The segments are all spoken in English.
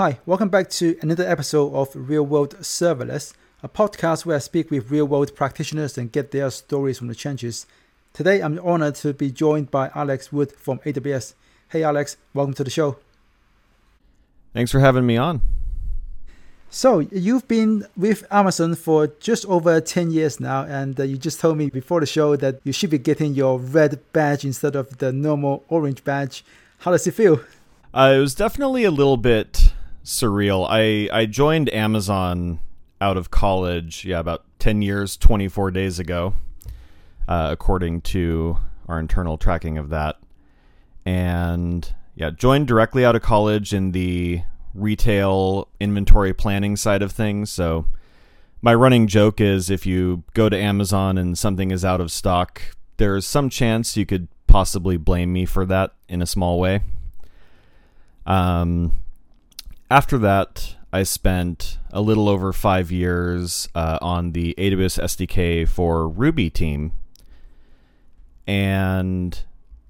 Hi, welcome back to another episode of Real World Serverless, a podcast where I speak with real world practitioners and get their stories from the trenches. Today, I'm honored to be joined by Alex Wood from AWS. Hey, Alex, welcome to the show. Thanks for having me on. So, you've been with Amazon for just over 10 years now, and uh, you just told me before the show that you should be getting your red badge instead of the normal orange badge. How does it feel? Uh, it was definitely a little bit surreal. I I joined Amazon out of college, yeah, about 10 years, 24 days ago, uh, according to our internal tracking of that. And yeah, joined directly out of college in the retail inventory planning side of things. So my running joke is if you go to Amazon and something is out of stock, there's some chance you could possibly blame me for that in a small way. Um, after that, I spent a little over five years uh, on the AWS SDK for Ruby team. And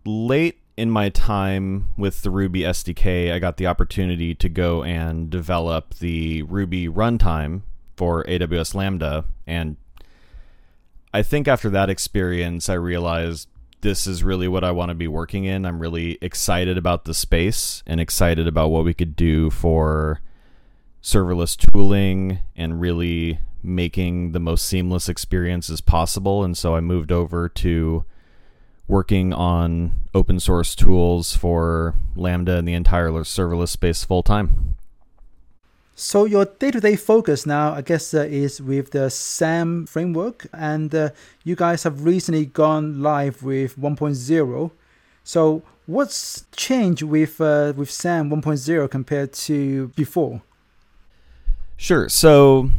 late in my time with the Ruby SDK, I got the opportunity to go and develop the Ruby runtime for AWS Lambda. And I think after that experience, I realized this is really what I want to be working in. I'm really excited about the space and excited about what we could do for serverless tooling and really making the most seamless experiences possible. And so I moved over to working on open source tools for Lambda and the entire serverless space full time. So your day-to-day focus now, I guess, uh, is with the SAM framework, and uh, you guys have recently gone live with 1.0. So what's changed with uh, with SAM 1.0 compared to before? Sure. So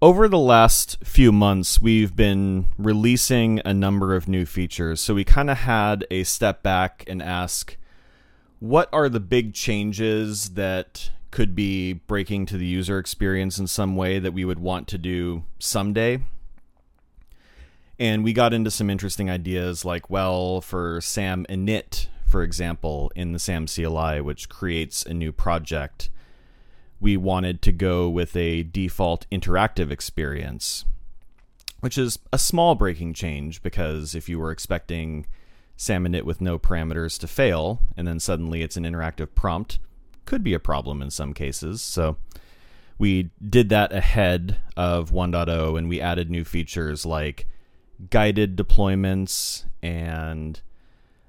over the last few months, we've been releasing a number of new features. So we kind of had a step back and ask, what are the big changes that could be breaking to the user experience in some way that we would want to do someday. And we got into some interesting ideas like, well, for SAM init, for example, in the SAM CLI, which creates a new project, we wanted to go with a default interactive experience, which is a small breaking change because if you were expecting SAM init with no parameters to fail, and then suddenly it's an interactive prompt, could be a problem in some cases. So we did that ahead of 1.0 and we added new features like guided deployments and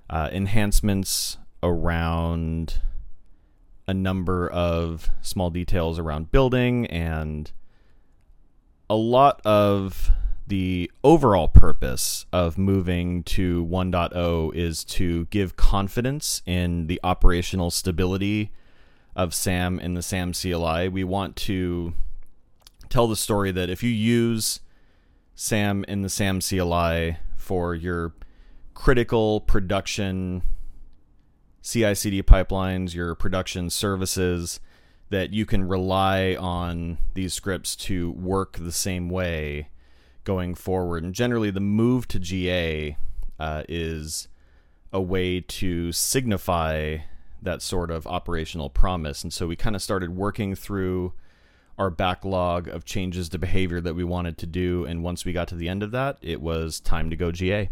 uh, enhancements around a number of small details around building and a lot of the overall purpose of moving to 1.0 is to give confidence in the operational stability of SAM in the SAM CLI. We want to tell the story that if you use SAM in the SAM CLI for your critical production CI CD pipelines, your production services, that you can rely on these scripts to work the same way going forward. And generally, the move to GA uh, is a way to signify that sort of operational promise. And so we kind of started working through our backlog of changes to behavior that we wanted to do. And once we got to the end of that, it was time to go GA.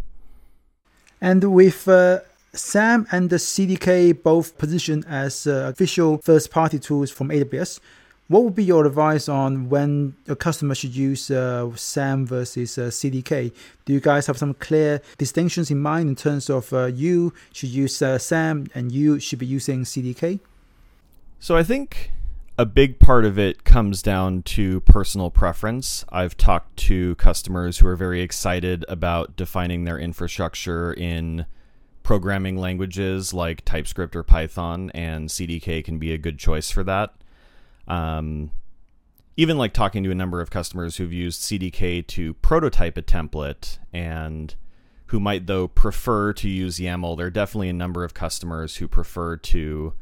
And with uh, SAM and the CDK both positioned as uh, official first party tools from AWS, what would be your advice on when a customer should use uh, SAM versus uh, CDK? Do you guys have some clear distinctions in mind in terms of uh, you should use uh, SAM and you should be using CDK? So I think a big part of it comes down to personal preference. I've talked to customers who are very excited about defining their infrastructure in programming languages like TypeScript or Python, and CDK can be a good choice for that. Um, even like talking to a number of customers who've used CDK to prototype a template and who might though prefer to use YAML. There are definitely a number of customers who prefer to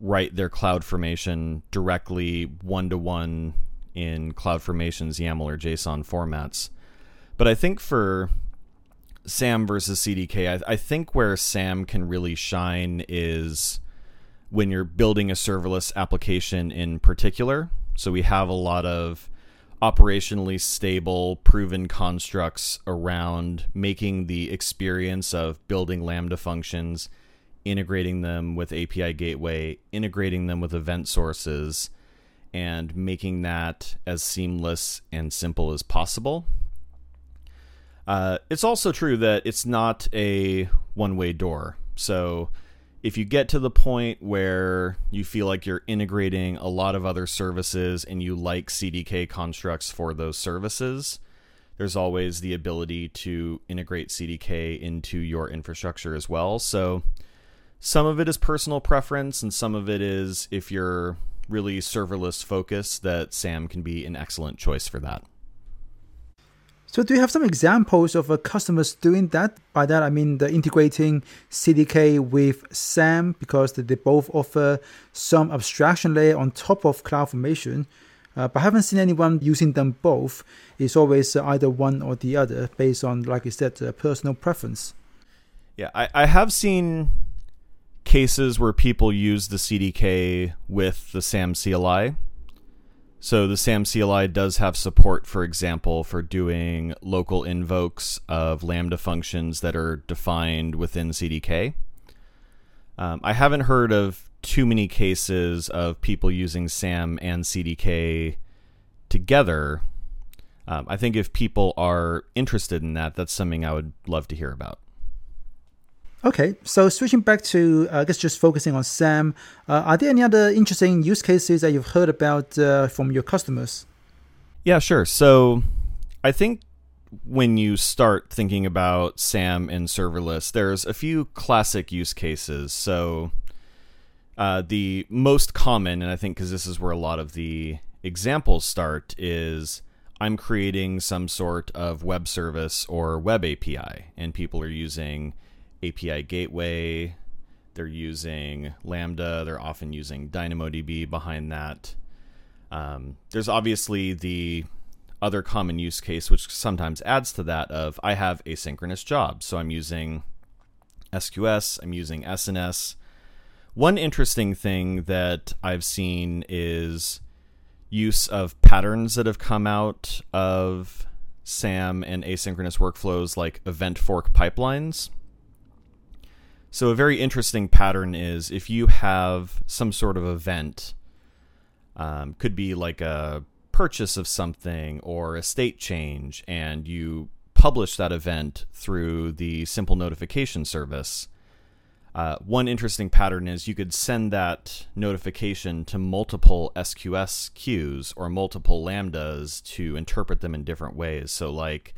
write their CloudFormation directly one to one in CloudFormation's YAML or JSON formats. But I think for SAM versus CDK, I, I think where SAM can really shine is when you're building a serverless application in particular. So we have a lot of operationally stable, proven constructs around making the experience of building Lambda functions, integrating them with API Gateway, integrating them with event sources, and making that as seamless and simple as possible. Uh, it's also true that it's not a one way door. So if you get to the point where you feel like you're integrating a lot of other services and you like CDK constructs for those services, there's always the ability to integrate CDK into your infrastructure as well. So some of it is personal preference, and some of it is if you're really serverless focused, that SAM can be an excellent choice for that. So, do you have some examples of uh, customers doing that? By that, I mean the integrating CDK with SAM because they both offer some abstraction layer on top of CloudFormation. Uh, but I haven't seen anyone using them both. It's always uh, either one or the other based on, like you said, uh, personal preference. Yeah, I, I have seen cases where people use the CDK with the SAM CLI so the SAM CLI does have support, for example, for doing local invokes of Lambda functions that are defined within CDK. Um, I haven't heard of too many cases of people using SAM and CDK together. Um, I think if people are interested in that, that's something I would love to hear about. Okay, so switching back to, uh, I guess, just focusing on SAM, uh, are there any other interesting use cases that you've heard about uh, from your customers? Yeah, sure. So I think when you start thinking about SAM and serverless, there's a few classic use cases. So uh, the most common, and I think because this is where a lot of the examples start, is I'm creating some sort of web service or web API, and people are using API gateway. They're using Lambda. They're often using DynamoDB behind that. Um, there's obviously the other common use case, which sometimes adds to that of I have asynchronous jobs. So I'm using SQS, I'm using SNS. One interesting thing that I've seen is use of patterns that have come out of SAM and asynchronous workflows like event fork pipelines. So, a very interesting pattern is if you have some sort of event, um, could be like a purchase of something or a state change, and you publish that event through the simple notification service. Uh, one interesting pattern is you could send that notification to multiple SQS queues or multiple lambdas to interpret them in different ways. So, like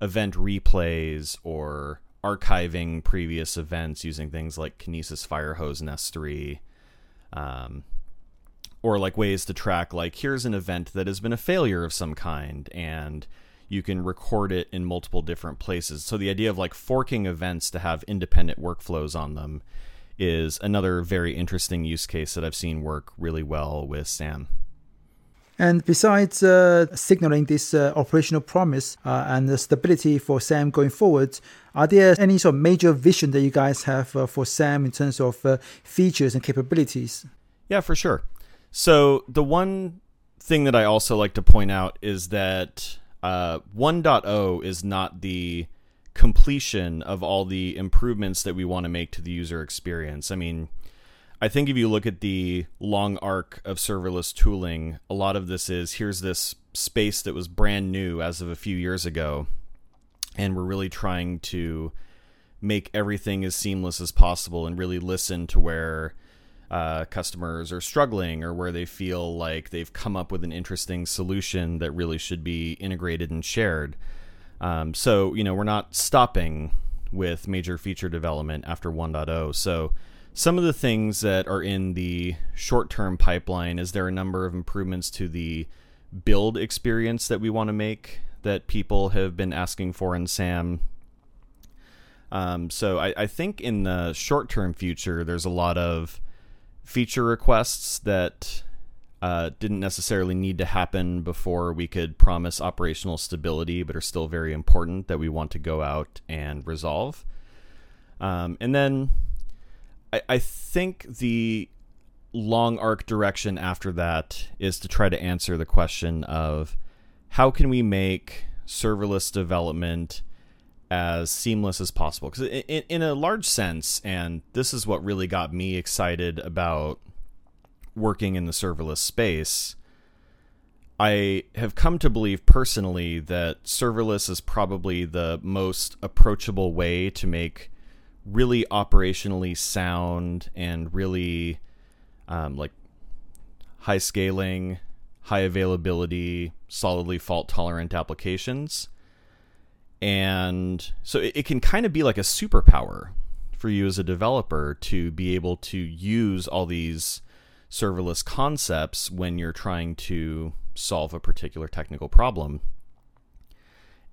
event replays or archiving previous events using things like Kinesis Firehose and S3, um, or like ways to track like here's an event that has been a failure of some kind, and you can record it in multiple different places. So the idea of like forking events to have independent workflows on them is another very interesting use case that I've seen work really well with SAM. And besides uh, signaling this uh, operational promise uh, and the stability for SAM going forward, are there any sort of major vision that you guys have uh, for SAM in terms of uh, features and capabilities? Yeah, for sure. So the one thing that I also like to point out is that uh, 1.0 is not the completion of all the improvements that we want to make to the user experience. I mean, I think if you look at the long arc of serverless tooling, a lot of this is here's this space that was brand new as of a few years ago, and we're really trying to make everything as seamless as possible and really listen to where uh, customers are struggling or where they feel like they've come up with an interesting solution that really should be integrated and shared. Um, so, you know, we're not stopping with major feature development after 1.0. So, some of the things that are in the short term pipeline is there a number of improvements to the build experience that we want to make that people have been asking for in SAM. Um, so I, I think in the short term future, there's a lot of feature requests that uh, didn't necessarily need to happen before we could promise operational stability, but are still very important that we want to go out and resolve. Um, and then I, I think the long arc direction after that is to try to answer the question of how can we make serverless development as seamless as possible? Because in, in a large sense and this is what really got me excited about working in the serverless space i have come to believe personally that serverless is probably the most approachable way to make really operationally sound and really um, like high scaling, high availability, solidly fault tolerant applications. And so it, it can kind of be like a superpower for you as a developer to be able to use all these serverless concepts when you're trying to solve a particular technical problem.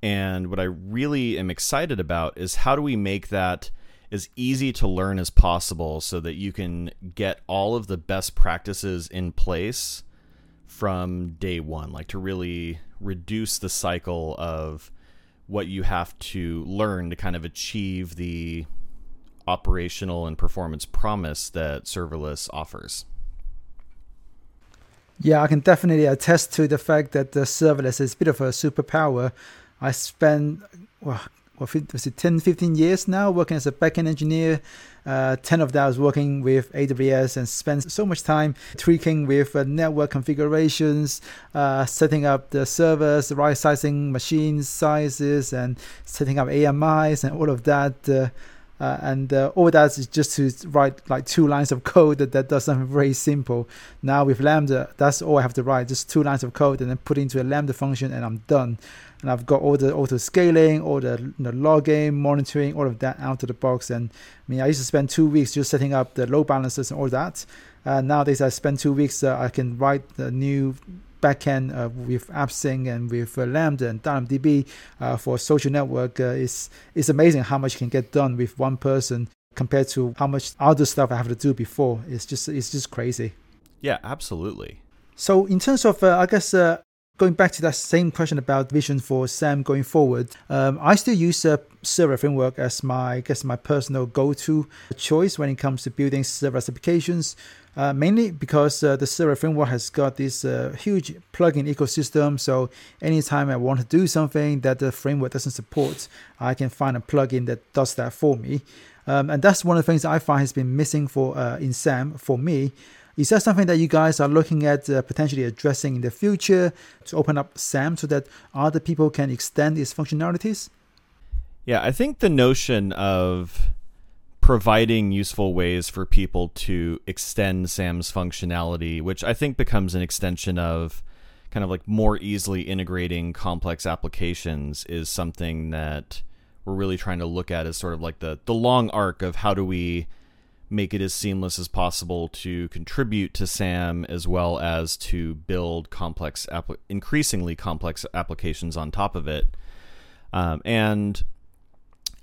And what I really am excited about is how do we make that as easy to learn as possible so that you can get all of the best practices in place from day one, like to really reduce the cycle of what you have to learn to kind of achieve the operational and performance promise that serverless offers. Yeah, I can definitely attest to the fact that the serverless is a bit of a superpower. I spent well, what was it 10 15 years now working as a backend engineer? Uh, 10 of that was working with aws and spent so much time tweaking with uh, network configurations uh, setting up the servers right sizing machine sizes and setting up amis and all of that uh, and uh, all that is just to write like two lines of code that, that does something very simple. Now with Lambda, that's all I have to write, just two lines of code and then put into a Lambda function and I'm done and I've got all the auto scaling, all the, you know, logging, monitoring, all of that out of the box. And I mean, I used to spend two weeks just setting up the load balancers and all that. Uh, nowadays, I spend two weeks. Uh, I can write the new backend uh, with AppSync and with uh, Lambda and DynamoDB uh, for social network. Uh, it's it's amazing how much can get done with one person compared to how much other stuff I have to do before. It's just it's just crazy. Yeah, absolutely. So in terms of, uh, I guess uh, going back to that same question about vision for SAM going forward, um, I still use a server framework as my, I guess, my personal go-to choice when it comes to building server applications. Uh, mainly because uh, the server framework has got this uh, huge plugin ecosystem. So anytime I want to do something that the framework doesn't support, I can find a plugin that does that for me. Um, and that's one of the things I find has been missing for uh, in SAM for me. Is that something that you guys are looking at uh, potentially addressing in the future to open up SAM so that other people can extend its functionalities? Yeah, I think the notion of providing useful ways for people to extend SAM's functionality, which I think becomes an extension of kind of like more easily integrating complex applications, is something that we're really trying to look at as sort of like the the long arc of how do we make it as seamless as possible to contribute to SAM as well as to build complex, increasingly complex applications on top of it. Um, and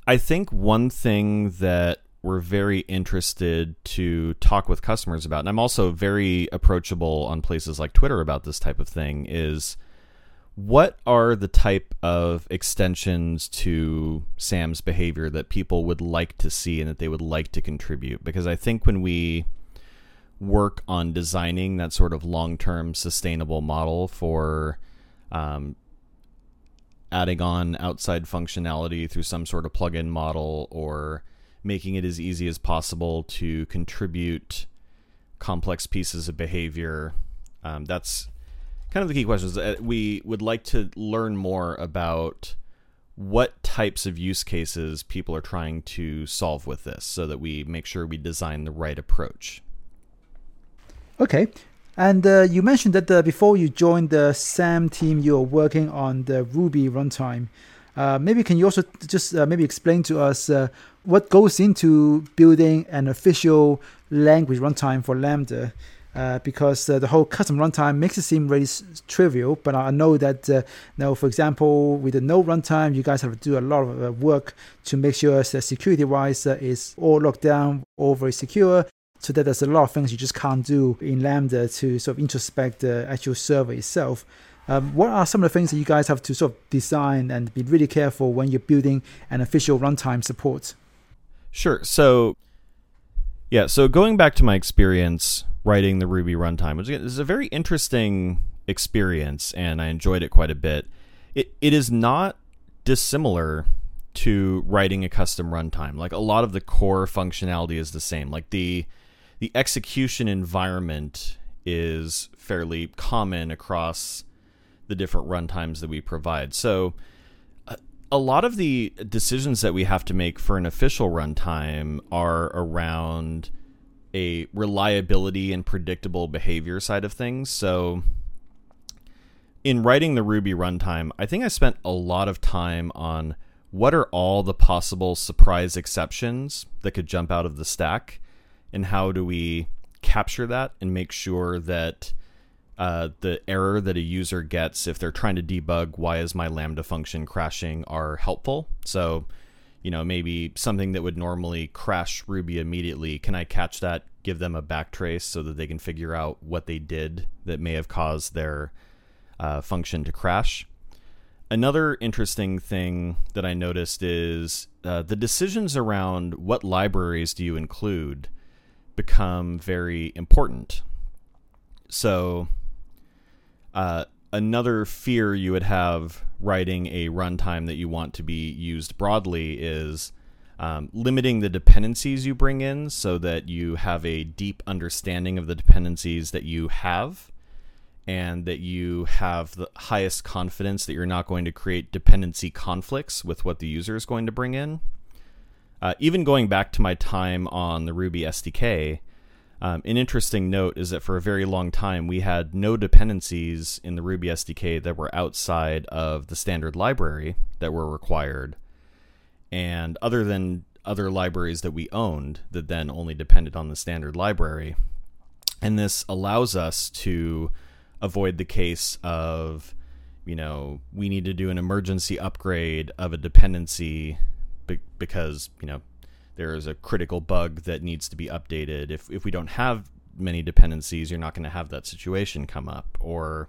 I think one thing that we're very interested to talk with customers about, and I'm also very approachable on places like Twitter about this type of thing, is what are the type of extensions to SAM's behavior that people would like to see and that they would like to contribute? Because I think when we work on designing that sort of long term sustainable model for um, adding on outside functionality through some sort of plugin model or making it as easy as possible to contribute complex pieces of behavior. Um, that's kind of the key questions. Uh, we would like to learn more about what types of use cases people are trying to solve with this so that we make sure we design the right approach. Okay. And uh, you mentioned that uh, before you joined the SAM team, you were working on the Ruby runtime. Uh, maybe can you also just uh, maybe explain to us uh, what goes into building an official language runtime for Lambda? Uh, because uh, the whole custom runtime makes it seem really s- trivial. But I know that uh, now, for example, with the node runtime, you guys have to do a lot of uh, work to make sure that security-wise uh, is all locked down, all very secure. So that there's a lot of things you just can't do in Lambda to sort of introspect the actual server itself. Um, what are some of the things that you guys have to sort of design and be really careful when you're building an official runtime support? Sure. So, yeah. So going back to my experience writing the Ruby runtime, which is a very interesting experience, and I enjoyed it quite a bit. It it is not dissimilar to writing a custom runtime. Like a lot of the core functionality is the same. Like the the execution environment is fairly common across the different runtimes that we provide. So a lot of the decisions that we have to make for an official runtime are around a reliability and predictable behavior side of things. So in writing the Ruby runtime, I think I spent a lot of time on what are all the possible surprise exceptions that could jump out of the stack and how do we capture that and make sure that uh, the error that a user gets if they're trying to debug why is my lambda function crashing are helpful. So you know maybe something that would normally crash ruby immediately can i catch that give them a backtrace so that they can figure out what they did that may have caused their uh, function to crash? Another interesting thing that i noticed is uh, the decisions around what libraries do you include become very important. So uh, another fear you would have writing a runtime that you want to be used broadly is um, limiting the dependencies you bring in so that you have a deep understanding of the dependencies that you have and that you have the highest confidence that you're not going to create dependency conflicts with what the user is going to bring in. Uh, even going back to my time on the Ruby SDK, um, an interesting note is that for a very long time we had no dependencies in the Ruby SDK that were outside of the standard library that were required. And other than other libraries that we owned that then only depended on the standard library. And this allows us to avoid the case of, you know, we need to do an emergency upgrade of a dependency because, you know, there is a critical bug that needs to be updated. If if we don't have many dependencies, you're not going to have that situation come up. Or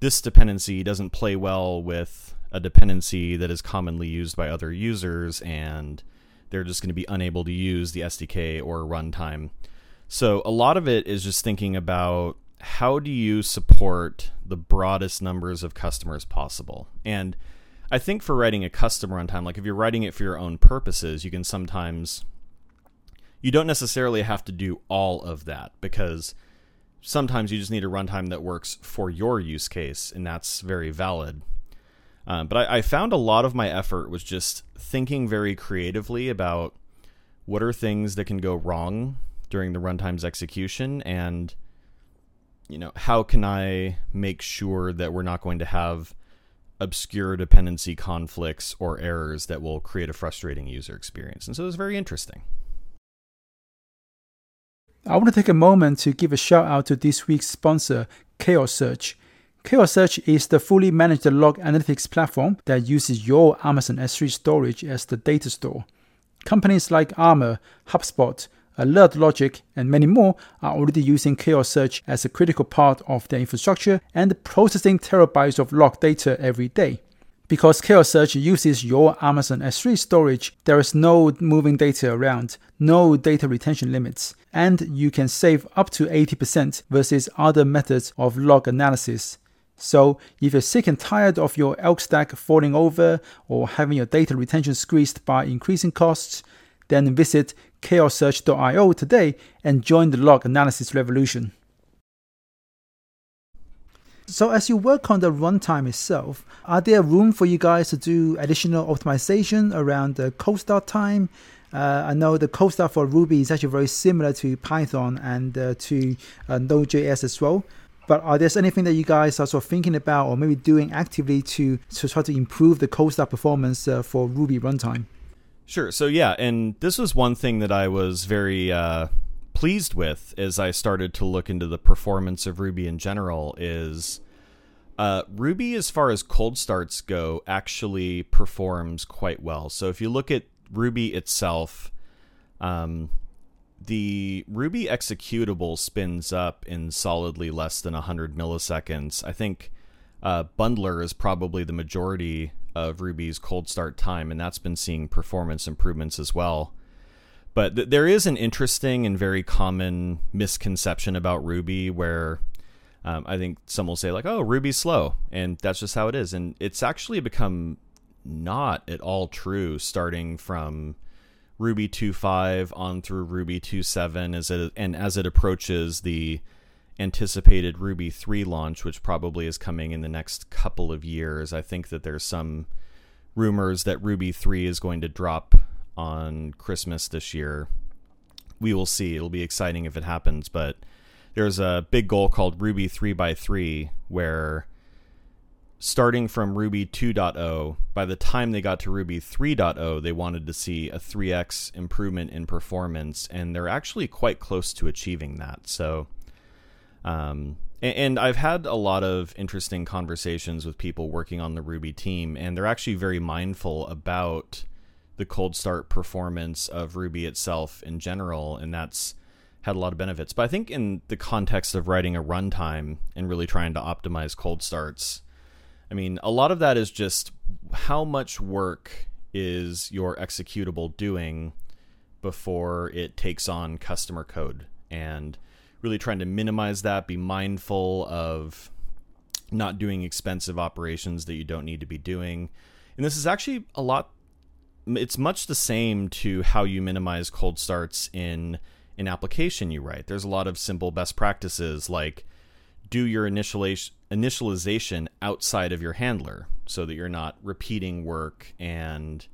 this dependency doesn't play well with a dependency that is commonly used by other users, and they're just going to be unable to use the SDK or runtime. So a lot of it is just thinking about how do you support the broadest numbers of customers possible. And I think for writing a custom runtime, like if you're writing it for your own purposes, you can sometimes you don't necessarily have to do all of that because sometimes you just need a runtime that works for your use case, and that's very valid. Um, but I, I found a lot of my effort was just thinking very creatively about what are things that can go wrong during the runtime's execution and you know how can i make sure that we're not going to have obscure dependency conflicts or errors that will create a frustrating user experience. And so it was very interesting. I want to take a moment to give a shout out to this week's sponsor, Chaos Search. Chaos Search is the fully managed log analytics platform that uses your Amazon S3 storage as the data store. Companies like Armour, HubSpot, Alert Logic, and many more are already using Chaos Search as a critical part of their infrastructure and processing terabytes of log data every day. Because Chaos Search uses your Amazon S3 storage, there is no moving data around, no data retention limits, and you can save up to 80% versus other methods of log analysis. So, if you're sick and tired of your elk stack falling over or having your data retention squeezed by increasing costs, then visit chaossearch.io today and join the log analysis revolution. So as you work on the runtime itself, are there room for you guys to do additional optimization around the cold start time? Uh, I know the cold start for Ruby is actually very similar to Python and uh, to uh, Node.js as well. But are there anything that you guys are sort of thinking about or maybe doing actively to, to try to improve the cold start performance uh, for Ruby runtime? Sure. So yeah, and this was one thing that I was very uh, pleased with as I started to look into the performance of Ruby in general. Is uh, Ruby, as far as cold starts go, actually performs quite well. So if you look at Ruby itself, um, the Ruby executable spins up in solidly less than 100 milliseconds. I think uh, Bundler is probably the majority of Ruby's cold start time, and that's been seeing performance improvements as well. But th- there is an interesting and very common misconception about Ruby where um, I think some will say, like, oh, Ruby's slow. And that's just how it is. And it's actually become not at all true starting from Ruby 2.5 on through Ruby 2.7 as it, and as it approaches the anticipated Ruby 3 launch, which probably is coming in the next couple of years. I think that there's some rumors that Ruby 3 is going to drop on Christmas this year. We will see. It'll be exciting if it happens, but there's a big goal called Ruby 3 by 3 where starting from Ruby 2.0, by the time they got to Ruby 3.0, they wanted to see a 3x improvement in performance, and they're actually quite close to achieving that. So, um, and I've had a lot of interesting conversations with people working on the Ruby team, and they're actually very mindful about the cold start performance of Ruby itself in general, and that's had a lot of benefits. But I think in the context of writing a runtime and really trying to optimize cold starts, I mean, a lot of that is just how much work is your executable doing before it takes on customer code and really trying to minimize that, be mindful of not doing expensive operations that you don't need to be doing. And this is actually a lot it's much the same to how you minimize cold starts in an application you write. There's a lot of simple best practices like do your initialization outside of your handler so that you're not repeating work and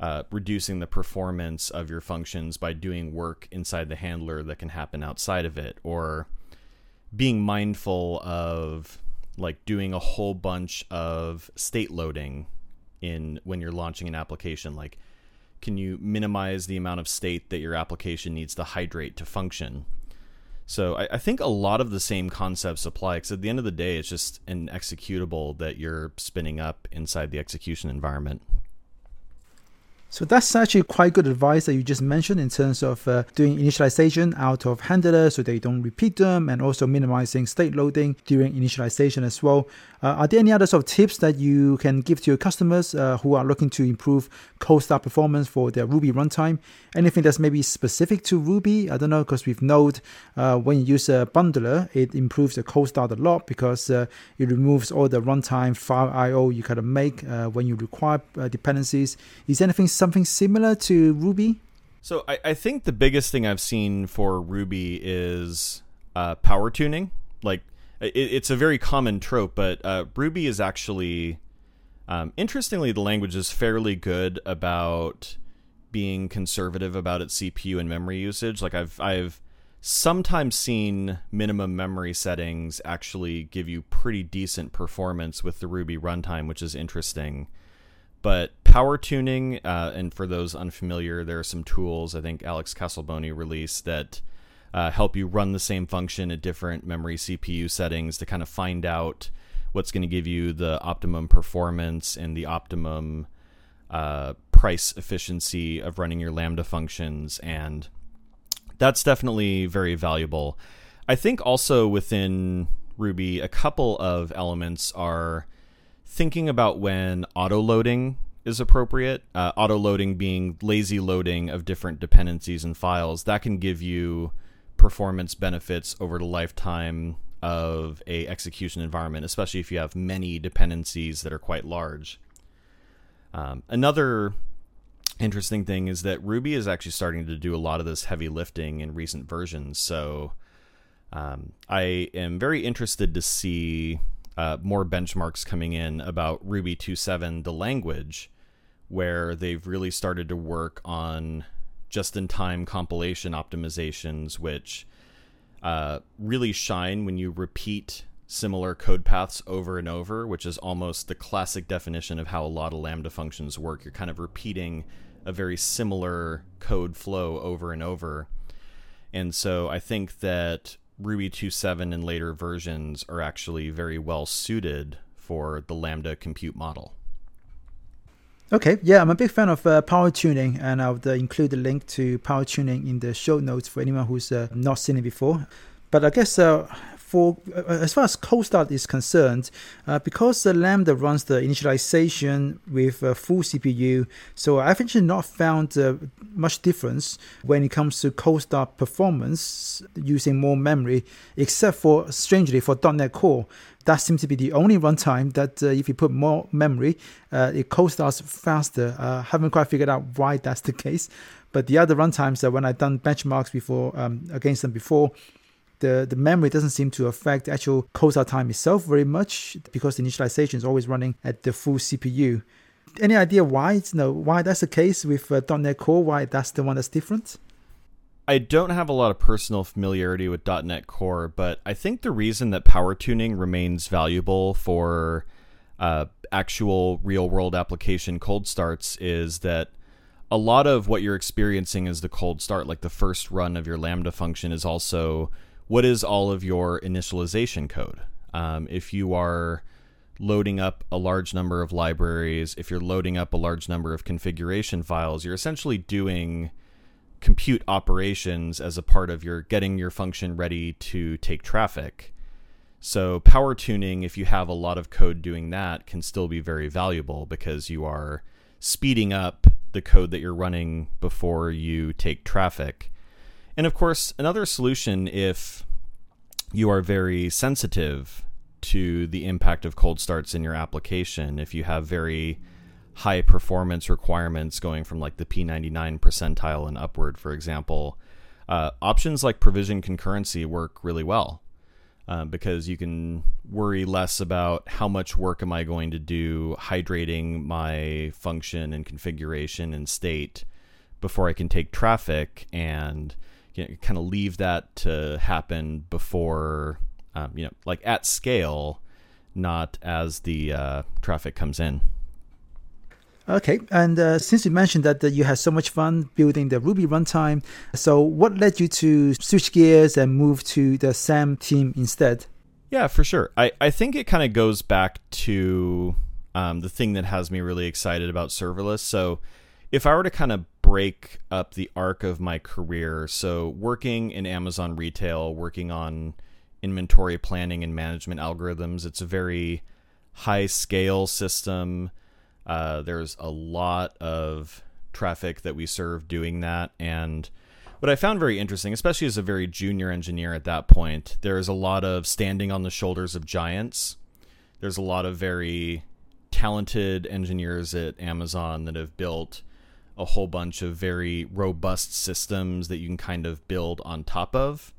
uh, reducing the performance of your functions by doing work inside the handler that can happen outside of it or being mindful of like doing a whole bunch of state loading in when you're launching an application. Like can you minimize the amount of state that your application needs to hydrate to function? So I, I think a lot of the same concepts apply because at the end of the day it's just an executable that you're spinning up inside the execution environment so that's actually quite good advice that you just mentioned in terms of uh, doing initialization out of handlers so they don't repeat them and also minimizing state loading during initialization as well. Uh, are there any other sort of tips that you can give to your customers uh, who are looking to improve cold start performance for their Ruby runtime? Anything that's maybe specific to Ruby? I don't know because we've Node, uh, when you use a bundler, it improves the cold start a lot because it removes all the runtime file I/O you kind of make when you require dependencies. Is anything something similar to Ruby? So I, I think the biggest thing I've seen for Ruby is uh, power tuning. Like it, it's a very common trope, but uh, Ruby is actually, um, interestingly, the language is fairly good about being conservative about its CPU and memory usage. Like I've I've sometimes seen minimum memory settings actually give you pretty decent performance with the Ruby runtime, which is interesting. But power tuning, uh, and for those unfamiliar, there are some tools I think Alex Casalboni released that uh, help you run the same function at different memory CPU settings to kind of find out what's going to give you the optimum performance and the optimum uh, price efficiency of running your Lambda functions. And that's definitely very valuable. I think also within Ruby, a couple of elements are thinking about when auto loading is appropriate. Uh, auto loading being lazy loading of different dependencies and files that can give you performance benefits over the lifetime of a execution environment, especially if you have many dependencies that are quite large. Um, another interesting thing is that Ruby is actually starting to do a lot of this heavy lifting in recent versions. So um, I am very interested to see uh, more benchmarks coming in about Ruby 2.7, the language, where they've really started to work on just in time compilation optimizations, which uh, really shine when you repeat similar code paths over and over, which is almost the classic definition of how a lot of Lambda functions work. You're kind of repeating a very similar code flow over and over. And so I think that Ruby 2.7 and later versions are actually very well suited for the Lambda compute model. Okay, yeah, I'm a big fan of uh, power tuning, and I'll uh, include the link to power tuning in the show notes for anyone who's uh, not seen it before. But I guess uh, for uh, as far as cold start is concerned, uh, because the Lambda runs the initialization with a full CPU, so I've actually not found uh, much difference when it comes to cold start performance using more memory, except for strangely for .NET Core. That seems to be the only runtime that uh, if you put more memory, uh, it cold starts faster. Uh, haven't quite figured out why that's the case, but the other runtimes that when I've done benchmarks before um, against them before, the, the memory doesn't seem to affect the actual cold start time itself very much because the initialization is always running at the full CPU. Any idea why? You know, why that's the case with uh, .NET Core? Why that's the one that's different? I don't have a lot of personal familiarity with .NET Core, but I think the reason that power tuning remains valuable for uh, actual real world application cold starts is that a lot of what you're experiencing is the cold start, like the first run of your Lambda function, is also what is all of your initialization code. Um, if you are loading up a large number of libraries, if you're loading up a large number of configuration files, you're essentially doing compute operations as a part of your getting your function ready to take traffic. So, power tuning, if you have a lot of code doing that, can still be very valuable because you are speeding up the code that you're running before you take traffic. And of course, another solution if you are very sensitive to the impact of cold starts in your application, if you have very high performance requirements going from like the P99 percentile and upward, for example, uh, options like provision concurrency work really well. Uh, because you can worry less about how much work am I going to do hydrating my function and configuration and state before I can take traffic and you know, kind of leave that to happen before, um, you know, like at scale, not as the uh, traffic comes in. Okay, and uh, since you mentioned that, that you had so much fun building the Ruby runtime, so what led you to switch gears and move to the SAM team instead? Yeah, for sure. I, I think it kind of goes back to um, the thing that has me really excited about serverless. So if I were to kind of break up the arc of my career, so working in Amazon retail, working on inventory planning and management algorithms, it's a very high scale system. Uh, there's a lot of traffic that we serve doing that. And what I found very interesting, especially as a very junior engineer at that point, there's a lot of standing on the shoulders of giants. There's a lot of very talented engineers at Amazon that have built a whole bunch of very robust systems that you can kind of build on top of.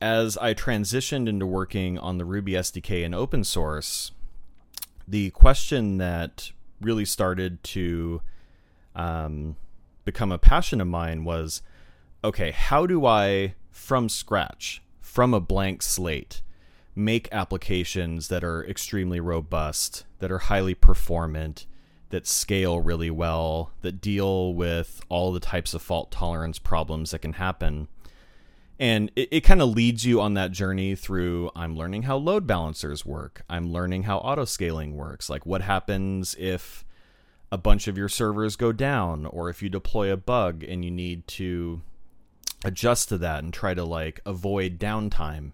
As I transitioned into working on the Ruby SDK and open source, the question that really started to um, become a passion of mine was okay, how do I, from scratch, from a blank slate, make applications that are extremely robust, that are highly performant, that scale really well, that deal with all the types of fault tolerance problems that can happen. And it, it kind of leads you on that journey through I'm learning how load balancers work. I'm learning how auto scaling works. Like, what happens if a bunch of your servers go down, or if you deploy a bug and you need to adjust to that and try to like avoid downtime.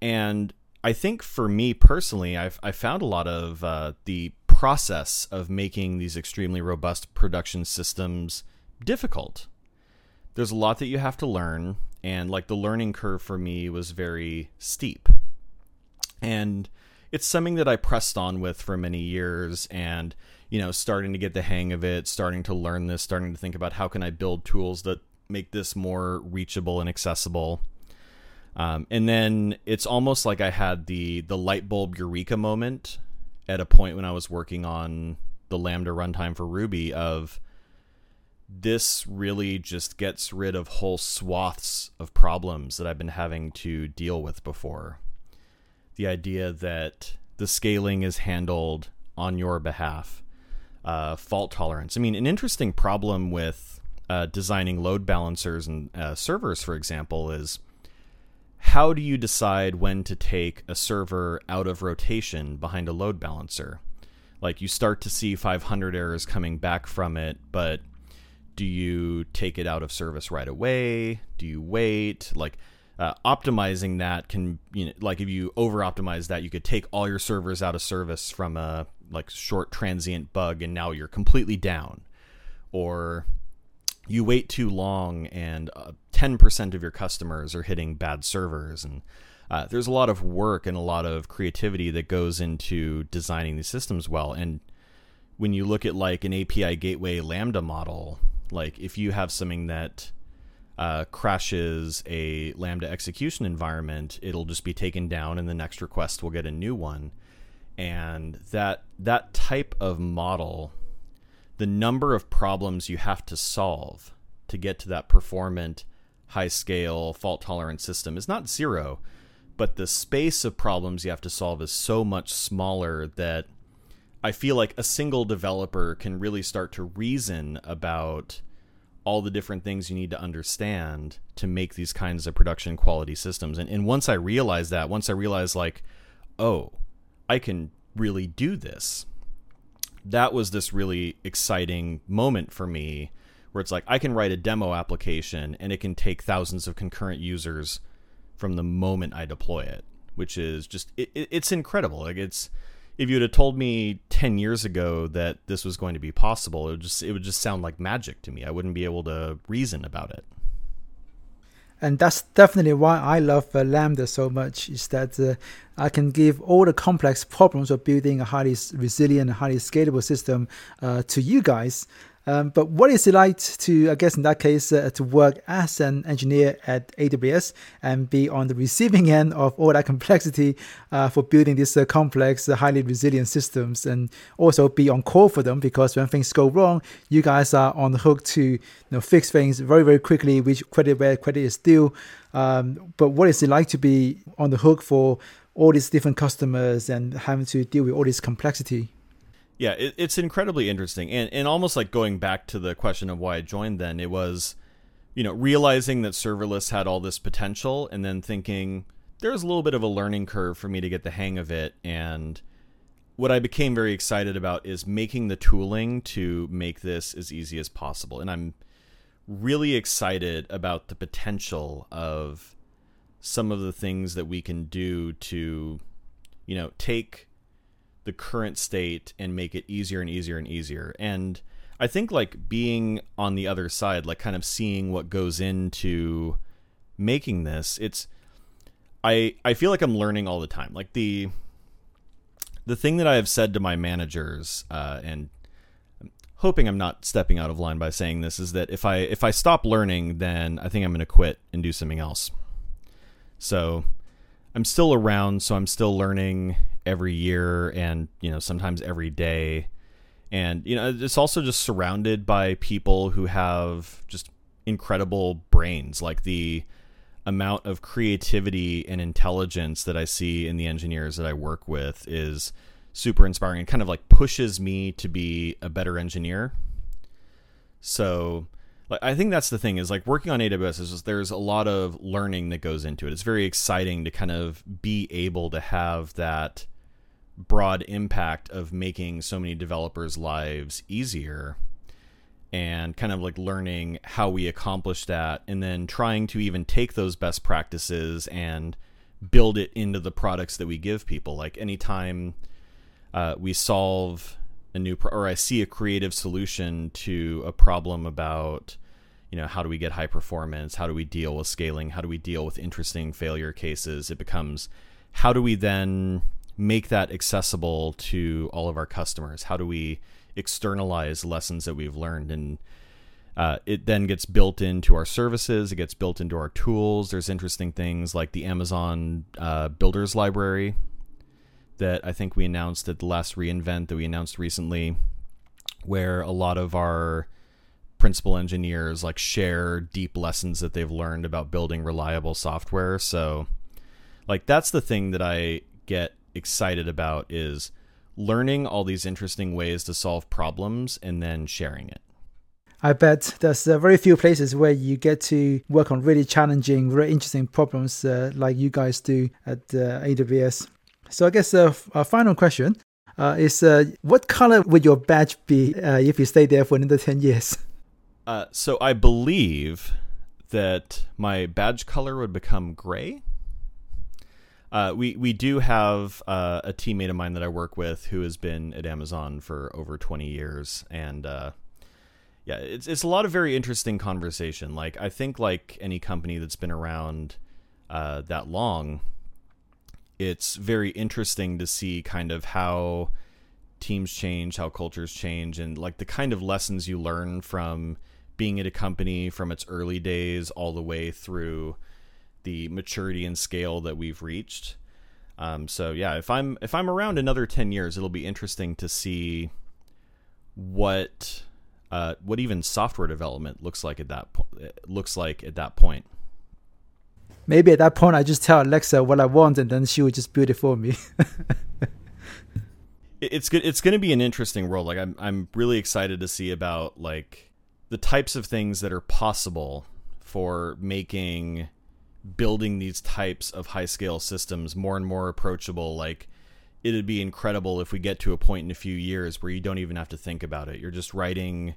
And I think for me personally, I've I found a lot of uh, the process of making these extremely robust production systems difficult. There's a lot that you have to learn, and like the learning curve for me was very steep. And it's something that I pressed on with for many years and you know starting to get the hang of it starting to learn this starting to think about how can i build tools that make this more reachable and accessible um, and then it's almost like i had the the light bulb eureka moment at a point when I was working on the Lambda runtime for Ruby of this really just gets rid of whole swaths of problems that I've been having to deal with before. The idea that the scaling is handled on your behalf, uh, fault tolerance. I mean, an interesting problem with uh, designing load balancers and uh, servers, for example, is how do you decide when to take a server out of rotation behind a load balancer? Like you start to see 500 errors coming back from it, but do you take it out of service right away? Do you wait? Like uh, optimizing that can you know like if you over optimize that you could take all your servers out of service from a like short transient bug and now you're completely down or you wait too long and uh, 10% of your customers are hitting bad servers and uh, there's a lot of work and a lot of creativity that goes into designing these systems well and when you look at like an api gateway lambda model like if you have something that uh, crashes a lambda execution environment it'll just be taken down and the next request will get a new one and that that type of model the number of problems you have to solve to get to that performant, high scale, fault tolerant system is not zero, but the space of problems you have to solve is so much smaller that I feel like a single developer can really start to reason about all the different things you need to understand to make these kinds of production quality systems. And, and once I realized that, once I realized, like, oh, I can really do this, that was this really exciting moment for me where it's like I can write a demo application and it can take thousands of concurrent users from the moment I deploy it, which is just it, it's incredible. Like it's if you'd have told me 10 years ago that this was going to be possible, it would just it would just sound like magic to me. I wouldn't be able to reason about it and that's definitely why I love uh, Lambda so much. Is that uh, I can give all the complex problems of building a highly resilient, highly scalable system uh, to you guys, um, but what is it like to, I guess in that case, uh, to work as an engineer at AWS and be on the receiving end of all that complexity uh, for building these uh, complex, uh, highly resilient systems and also be on call for them because when things go wrong, you guys are on the hook to you know, fix things very, very quickly, which credit where credit is due. Um, but what is it like to be on the hook for all these different customers and having to deal with all this complexity? Yeah, it, it's incredibly interesting, and and almost like going back to the question of why I joined. Then it was, you know, realizing that serverless had all this potential, and then thinking there's a little bit of a learning curve for me to get the hang of it. And what I became very excited about is making the tooling to make this as easy as possible. And I'm really excited about the potential of some of the things that we can do to, you know, take the current state and make it easier and easier and easier. And I think like being on the other side, like kind of seeing what goes into making this, it's I I feel like I'm learning all the time. Like the the thing that I have said to my managers, uh, and I'm hoping I'm not stepping out of line by saying this, is that if I if I stop learning, then I think I'm going to quit and do something else. So I'm still around, so I'm still learning every year and you know sometimes every day and you know it's also just surrounded by people who have just incredible brains like the amount of creativity and intelligence that I see in the engineers that I work with is super inspiring and kind of like pushes me to be a better engineer. So like I think that's the thing is like working on AWS is just there's a lot of learning that goes into it. It's very exciting to kind of be able to have that broad impact of making so many developers' lives easier and kind of like learning how we accomplish that and then trying to even take those best practices and build it into the products that we give people like anytime uh, we solve a new pro- or i see a creative solution to a problem about you know how do we get high performance how do we deal with scaling how do we deal with interesting failure cases it becomes how do we then make that accessible to all of our customers? How do we externalize lessons that we've learned? And uh, it then gets built into our services, it gets built into our tools. There's interesting things like the Amazon uh, Builders Library that I think we announced at the last reInvent that we announced recently, where a lot of our principal engineers like share deep lessons that they've learned about building reliable software. So like that's the thing that I get excited about is learning all these interesting ways to solve problems and then sharing it. I bet there's uh, very few places where you get to work on really challenging, very interesting problems uh, like you guys do at uh, AWS. So I guess uh, our final question uh, is uh, what color would your badge be if you stay there for another 10 years? so I believe that my badge color would become gray. Uh, we we do have uh, a teammate of mine that I work with who has been at Amazon for over 20 years, and uh, yeah, it's it's a lot of very interesting conversation. Like I think like any company that's been around uh, that long, it's very interesting to see kind of how teams change, how cultures change, and like the kind of lessons you learn from being at a company from its early days all the way through the maturity and scale that we've reached. Um, so yeah, if I'm if I'm around another ten years, it'll be interesting to see what uh, what even software development looks like at that point. Looks like at that point. Maybe at that point, I just tell Alexa what I want, and then she would just build it for me. it's good. It's going to be an interesting world. Like I'm, I'm really excited to see about like the types of things that are possible for making building these types of high scale systems more and more approachable. Like it'd be incredible if we get to a point in a few years where you don't even have to think about it. You're just writing,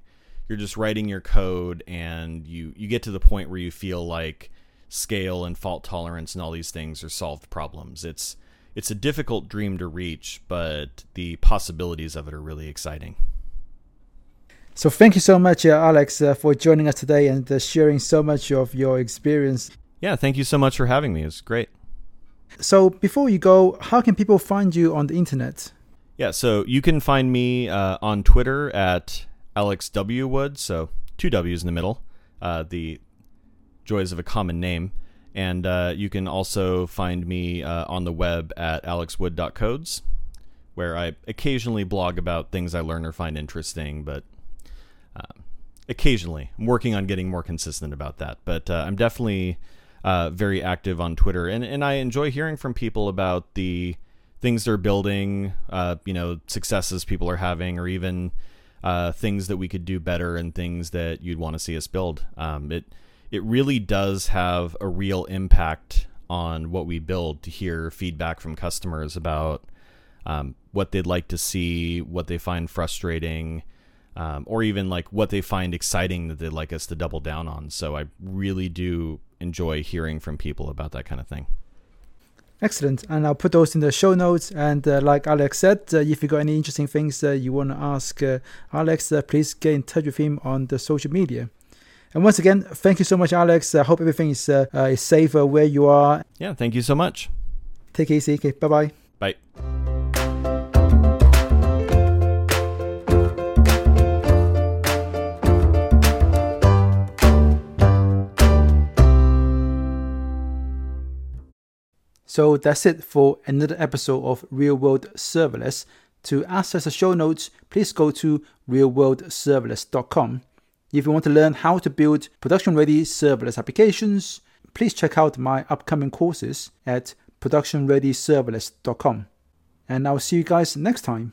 you're just writing your code, and you you get to the point where you feel like scale and fault tolerance and all these things are solved problems. It's it's a difficult dream to reach, but the possibilities of it are really exciting. So thank you so much, uh, Alex, uh, for joining us today and uh, sharing so much of your experience. Yeah, thank you so much for having me. It's great. So before you go, how can people find you on the internet? Yeah, so you can find me uh, on Twitter at Alex W Wood, so two W's in the middle. Uh, the joys of a common name. And uh, you can also find me uh, on the web at alexwood.codes, where I occasionally blog about things I learn or find interesting, but uh, occasionally. I'm working on getting more consistent about that. But uh, I'm definitely uh, very active on Twitter, and, and I enjoy hearing from people about the things they're building, uh, you know, successes people are having, or even things that we could do better and things that you'd want to see us build. Um, it it really does have a real impact on what we build to hear feedback from customers about um, what they'd like to see, what they find frustrating, um, or even like what they find exciting that they'd like us to double down on. So I really do enjoy hearing from people about that kind of thing. Excellent. And I'll put those in the show notes. And uh, like Alex said, uh, if you got any interesting things uh, you want to ask uh, Alex, uh, please get in touch with him on the social media. And once again, thank you so much, Alex. I hope everything is, uh, is safe uh, where you are. Yeah, thank you so much. Take it easy. Okay, bye-bye. Bye. So that's it for another episode of Real World Serverless. To access the show notes, please go to realworldserverless.com. If you want to learn how to build production ready serverless applications, please check out my upcoming courses at productionreadyserverless.com. And I'll see you guys next time.